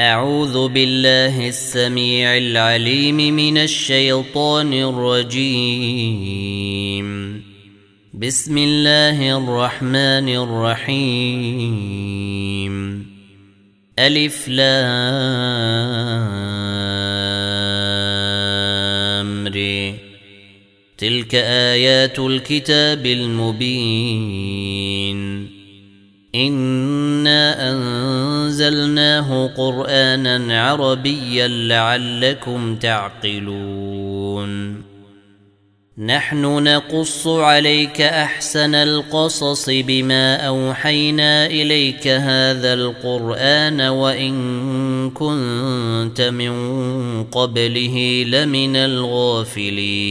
أعوذ بالله السميع العليم من الشيطان الرجيم. بسم الله الرحمن الرحيم. ألف لام ري تلك آيات الكتاب المبين. إنا أنزلناه قرآنا عربيا لعلكم تعقلون نحن نقص عليك أحسن القصص بما أوحينا إليك هذا القرآن وإن كنت من قبله لمن الغافلين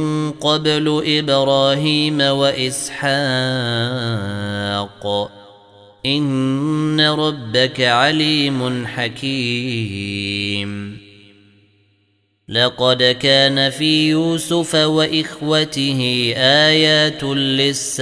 قبل إبراهيم وإسحاق. إن ربك عليم حكيم. لقد كان في يوسف وإخوته آيات للسائلين.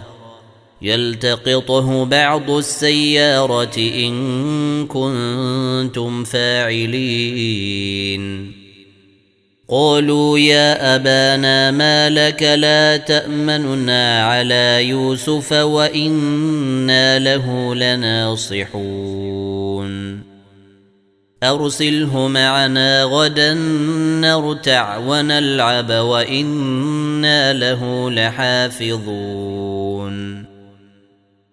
يلتقطه بعض السيارة إن كنتم فاعلين. قالوا يا أبانا ما لك لا تأمننا على يوسف وإنا له لناصحون. أرسله معنا غدا نرتع ونلعب وإنا له لحافظون.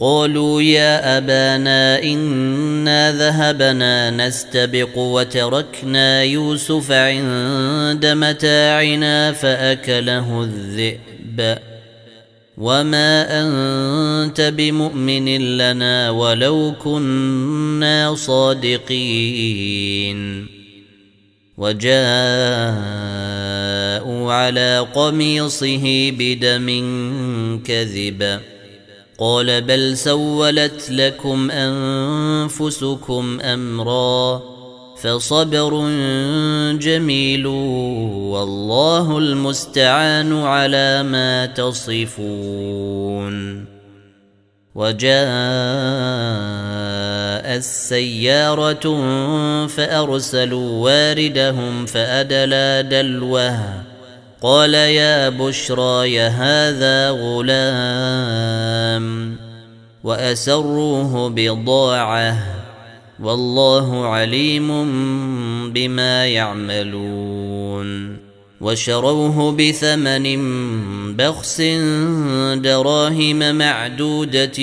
قالوا يا أبانا إنا ذهبنا نستبق وتركنا يوسف عند متاعنا فأكله الذئب. وما أنت بمؤمن لنا ولو كنا صادقين. وجاءوا على قميصه بدم كذب. قال بل سولت لكم أنفسكم أمرا فصبر جميل والله المستعان على ما تصفون وجاء السياره فأرسلوا واردهم فأدلى دلوه قال يا بشرى يا هذا غلام وأسروه بضاعة والله عليم بما يعملون وشروه بثمن بخس دراهم معدودة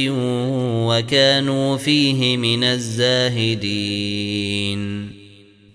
وكانوا فيه من الزاهدين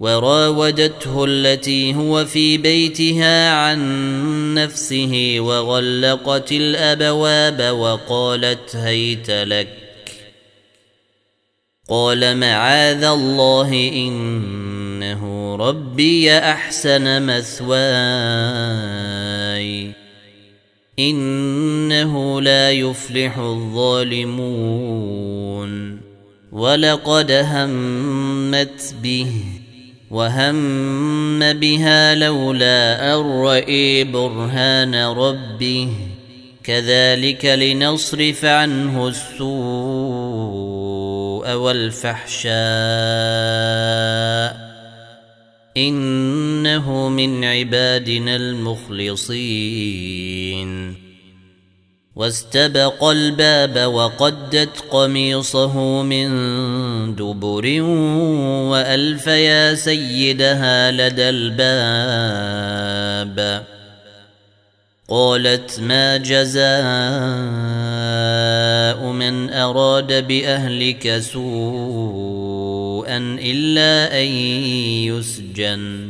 وراودته التي هو في بيتها عن نفسه وغلقت الأبواب وقالت هيت لك. قال معاذ الله إنه ربي أحسن مثواي. إنه لا يفلح الظالمون. ولقد همت به. وهم بها لولا أن رئي برهان ربه كذلك لنصرف عنه السوء والفحشاء إنه من عبادنا المخلصين واستبق الباب وقدت قميصه من دبر وألف يا سيدها لدى الباب. قالت ما جزاء من أراد بأهلك سوءا إلا أن يسجن.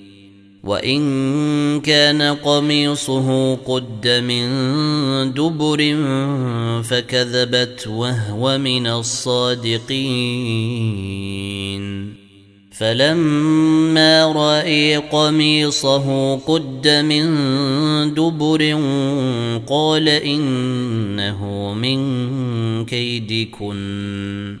وإن كان قميصه قد من دبر فكذبت وهو من الصادقين. فلما رأي قميصه قد من دبر قال إنه من كيدكن.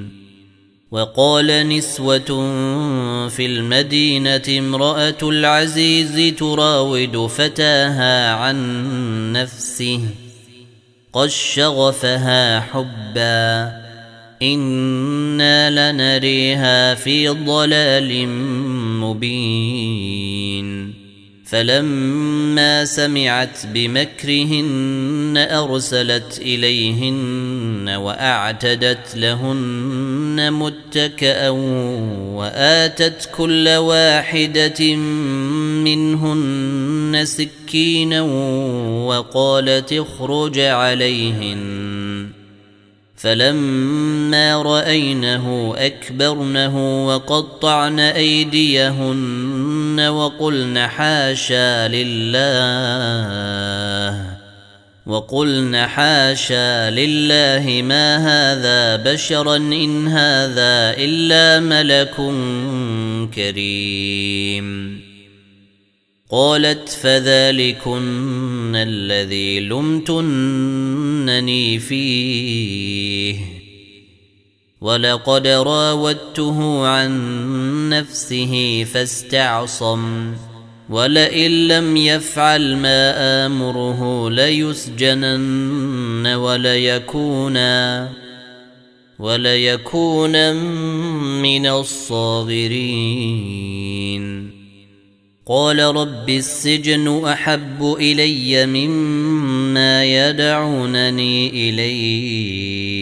وقال نسوة في المدينة امرأة العزيز تراود فتاها عن نفسه قد شغفها حبا. إنا لنريها في ضلال مبين. فلما سمعت بمكرهن أرسلت إليهن وأعتدت لهن متكئا وآتت كل واحدة منهن سكينا وقالت اخرج عليهن. فلما رأينه أكبرنه وقطعن وقلن حاشا لله وقلن حاشا لله ما هذا بشرا إن هذا إلا ملك كريم. قالت فذلكن الذي لمتنني فيه. ولقد راودته عن نفسه فاستعصم ولئن لم يفعل ما امره ليسجنن وليكونا وليكونا من الصاغرين قال رب السجن احب الي مما يدعونني اليه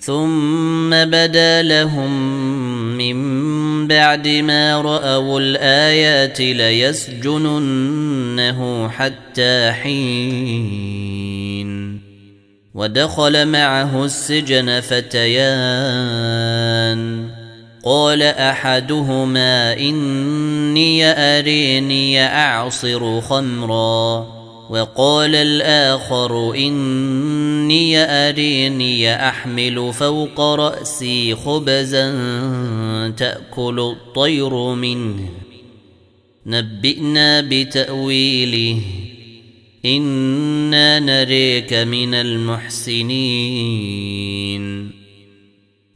ثم بدا لهم من بعد ما رأوا الآيات ليسجننه حتى حين. ودخل معه السجن فتيان. قال أحدهما إني أريني أعصر خمرا. وقال الآخر إني أريني أحمل فوق رأسي خبزا تأكل الطير منه. نبئنا بتأويله. إنا نريك من المحسنين.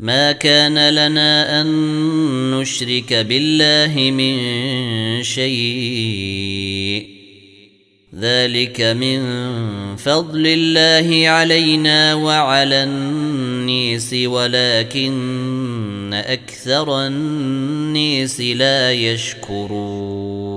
ما كان لنا أن نشرك بالله من شيء. ذلك من فضل الله علينا وعلى النيس ولكن أكثر النيس لا يشكرون.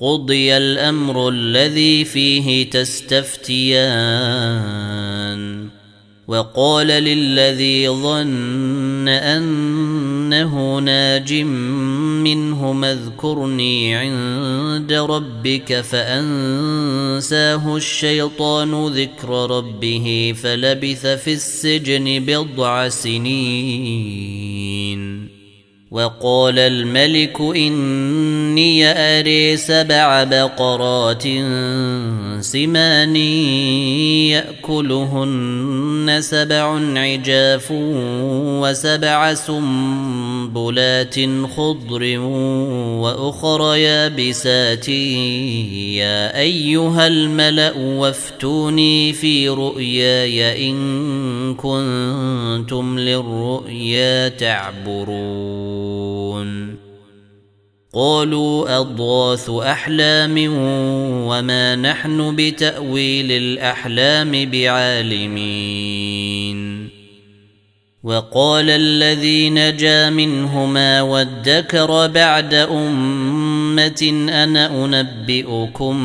قضي الامر الذي فيه تستفتيان وقال للذي ظن انه ناج منهم اذكرني عند ربك فانساه الشيطان ذكر ربه فلبث في السجن بضع سنين وقال الملك إني أري سبع بقرات سمان يأكلهن سبع عجاف وسبع سنبلات خضر واخر يابسات يا ايها الملا وافتوني في رؤياي ان كنتم للرؤيا تعبرون قالوا اضغاث احلام وما نحن بتاويل الاحلام بعالمين وقال الذي نجا منهما وادكر بعد أمة أنا أنبئكم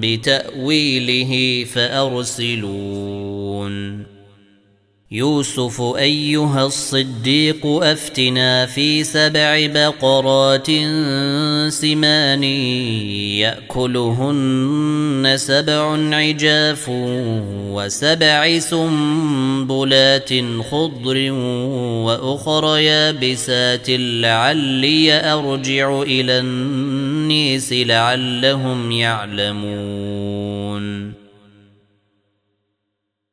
بتأويله فأرسلون. يوسف أيها الصديق أفتنا في سبع بقرات سمان يأكلهن سبع عجاف وسبع سنبلات خضر وأخر يابسات لعلي أرجع إلى النيس لعلهم يعلمون.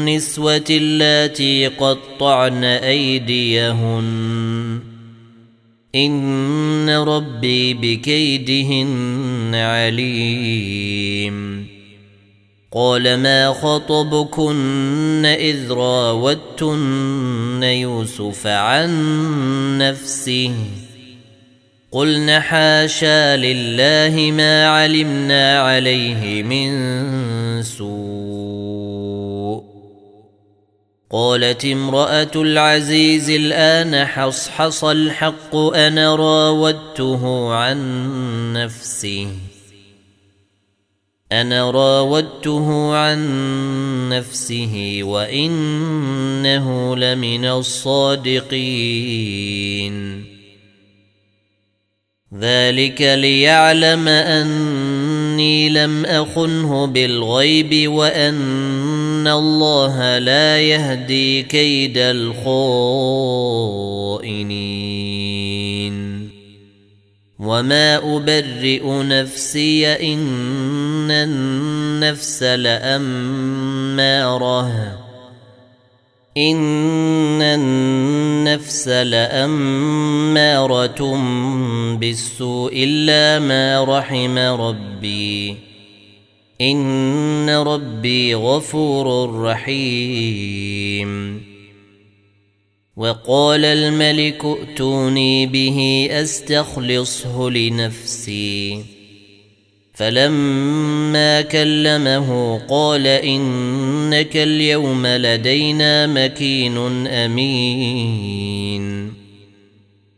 النسوة اللاتي قطعن أيديهن. إن ربي بكيدهن عليم. قال ما خطبكن إذ راوتن يوسف عن نفسه. قلن حاشا لله ما علمنا عليه من سوء. قالت امرأة العزيز الآن حصحص الحق أنا راودته عن نفسه أنا راودته عن نفسه وإنه لمن الصادقين. ذلك ليعلم أني لم أخنه بالغيب وان الله لا يهدي كيد الخائنين وما ابرئ نفسي ان النفس لاماره ان النفس لاماره بالسوء الا ما رحم ربي إن ربي غفور رحيم. وقال الملك ائتوني به أستخلصه لنفسي. فلما كلمه قال إنك اليوم لدينا مكين أمين.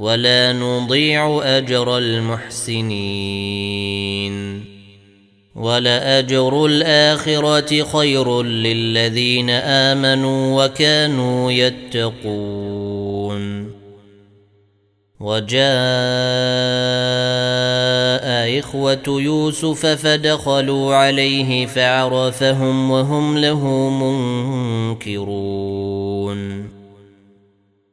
ولا نضيع أجر المحسنين. ولأجر الآخرة خير للذين آمنوا وكانوا يتقون. وجاء إخوة يوسف فدخلوا عليه فعرفهم وهم له منكرون.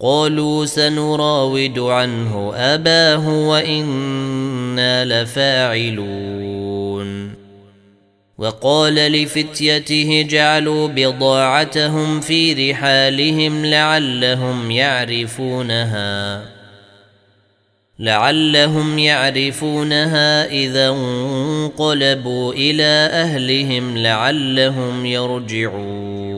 قالوا سنراود عنه أباه وإنا لفاعلون. وقال لفتيته جعلوا بضاعتهم في رحالهم لعلهم يعرفونها. لعلهم يعرفونها إذا انقلبوا إلى أهلهم لعلهم يرجعون.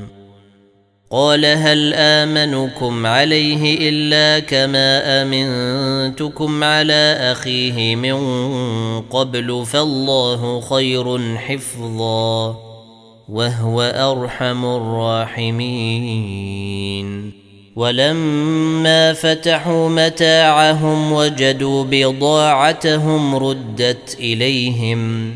قال هل آمنكم عليه إلا كما آمنتكم على أخيه من قبل فالله خير حفظا وهو أرحم الراحمين. ولما فتحوا متاعهم وجدوا بضاعتهم ردت إليهم.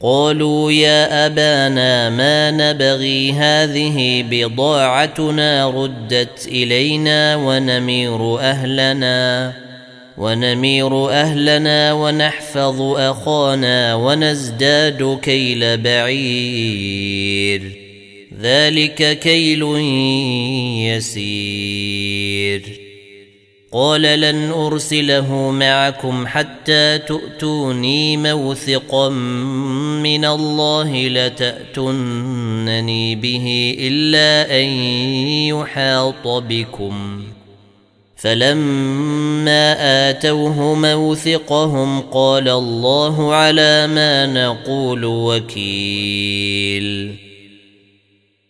قالوا يا أبانا ما نبغي هذه بضاعتنا ردت إلينا ونمير أهلنا ونمير أهلنا ونحفظ أخانا ونزداد كيل بعير ذلك كيل يسير. قال لن أرسله معكم حتى تؤتوني موثقا من الله لتاتونني به إلا أن يحاط بكم. فلما آتوه موثقهم قال الله على ما نقول وكيل.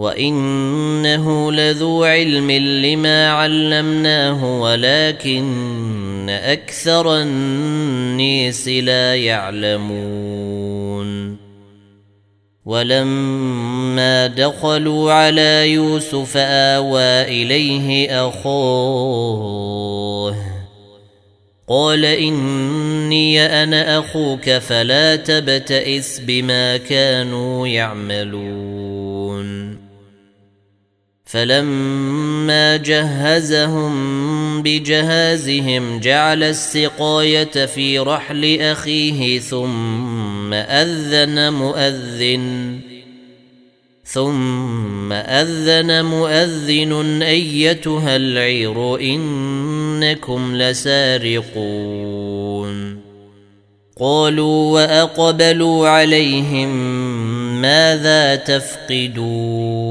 وانه لذو علم لما علمناه ولكن أكثر النيس لا يعلمون ولما دخلوا على يوسف اوى اليه اخوه قال اني أنا أخوك فلا تبتئس بما كانوا يعملون فلما جهزهم بجهازهم جعل السقاية في رحل أخيه ثم أذن مؤذن. ثم أذن مؤذن أيتها العير إنكم لسارقون. قالوا وأقبلوا عليهم ماذا تفقدون؟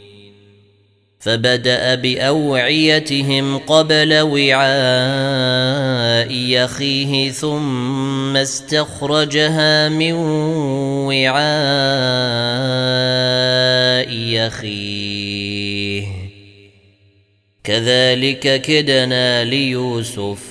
فبدأ بأوعيتهم قبل وعاء أخيه ثم استخرجها من وعاء أخيه. كذلك كدنا ليوسف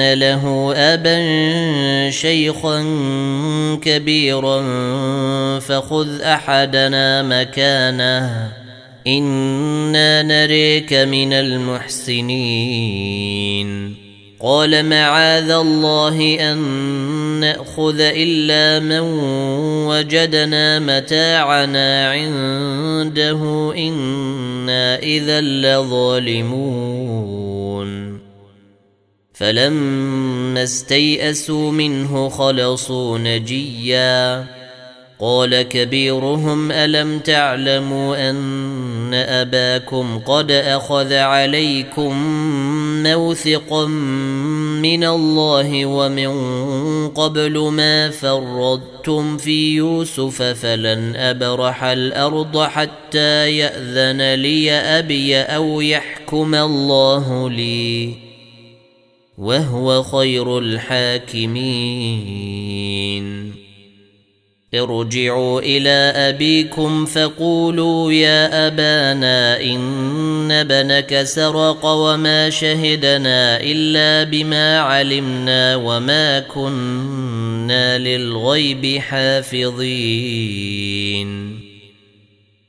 ان له أبا شيخا كبيرا فخذ أحدنا مكانه. إنا نريك من المحسنين. قال معاذ الله أن نأخذ إلا من وجدنا متاعنا عنده إنا إذا لظالمون. فلما استيئسوا منه خلصوا نجيا. قال كبيرهم ألم تعلموا أن أباكم قد أخذ عليكم موثقا من الله ومن قبل ما فرضتم في يوسف فلن أبرح الأرض حتى يأذن لي أبي أو يحكم الله لي. وهو خير الحاكمين. ارجعوا إلى أبيكم فقولوا يا أبانا إن ابنك سرق وما شهدنا إلا بما علمنا وما كنا للغيب حافظين.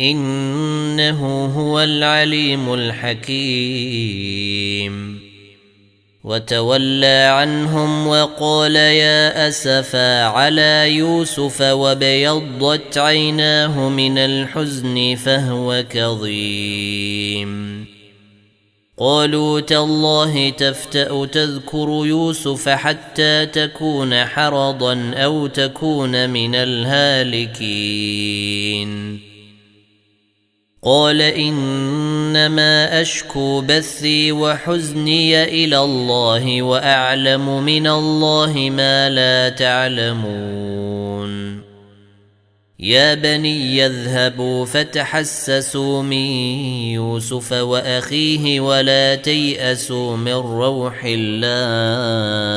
إنه هو العليم الحكيم. وتولى عنهم وقال يا اسفا على يوسف وبيضت عيناه من الحزن فهو كظيم. قالوا تالله تفتأ تذكر يوسف حتى تكون حرضا أو تكون من الهالكين. قال إنما أشكو بثي وحزني إلى الله وأعلم من الله ما لا تعلمون. يا بني يذهبوا فتحسسوا من يوسف وأخيه ولا تيأسوا من روح الله.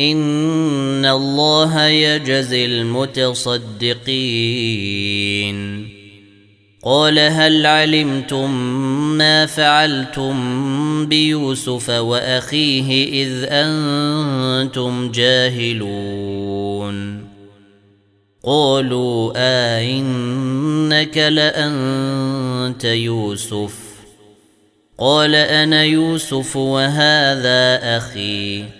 ان الله يجزي المتصدقين. قال هل علمتم ما فعلتم بيوسف واخيه اذ أنتم جاهلون؟ قالوا ائنك آه لانت يوسف. قال أنا يوسف وهذا أخي.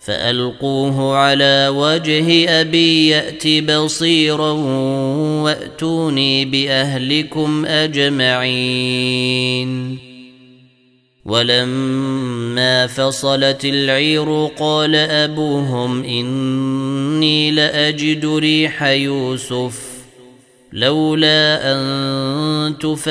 فألقوه على وجه أبي يأت بصيرا وأتوني بأهلكم أجمعين. ولما فصلت العير قال أبوهم إني لأجد ريح يوسف لولا أن تفندون.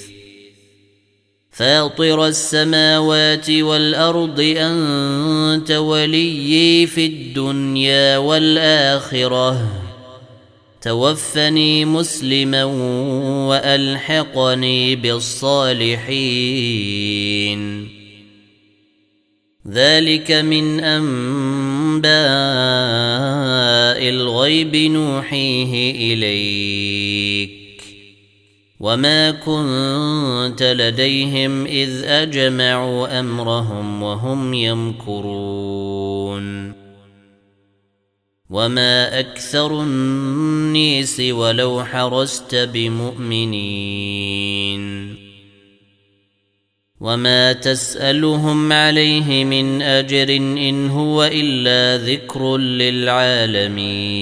فاطر السماوات والأرض أنت وليي في الدنيا والآخرة. توفني مسلما وألحقني بالصالحين. ذلك من أنباء الغيب نوحيه إليك. وما كنت لديهم اذ اجمعوا امرهم وهم يمكرون وما أكثر النيس ولو حرست بمؤمنين وما تسالهم عليه من اجر ان هو الا ذكر للعالمين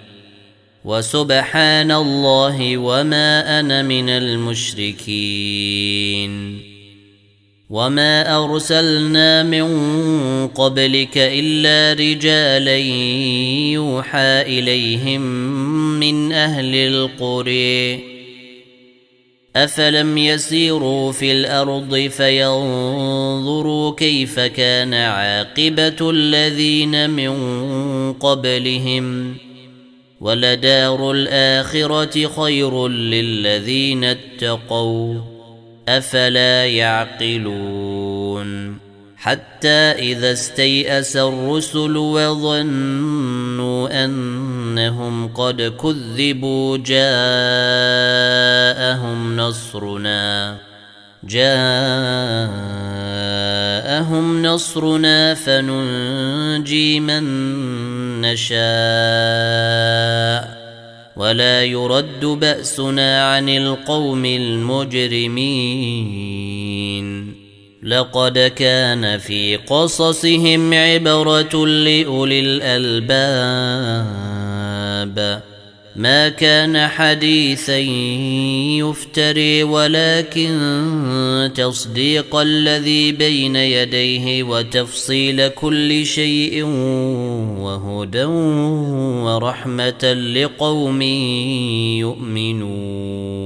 وسبحان الله وما أنا من المشركين. وما أرسلنا من قبلك إلا رجالا يوحى إليهم من أهل القرى. أفلم يسيروا في الأرض فينظروا كيف كان عاقبة الذين من قبلهم. ولدار الآخرة خير للذين اتقوا أفلا يعقلون حتى إذا استيأس الرسل وظنوا أنهم قد كذبوا جاءهم نصرنا جاءهم نصرنا فننجي من نشاء ولا يرد بأسنا عن القوم المجرمين. لقد كان في قصصهم عبرة لأولي الألباب. ما كان حديثا يفتري ولكن تصديق الذي بين يديه وتفصيل كل شيء وهدى ورحمة لقوم يؤمنون.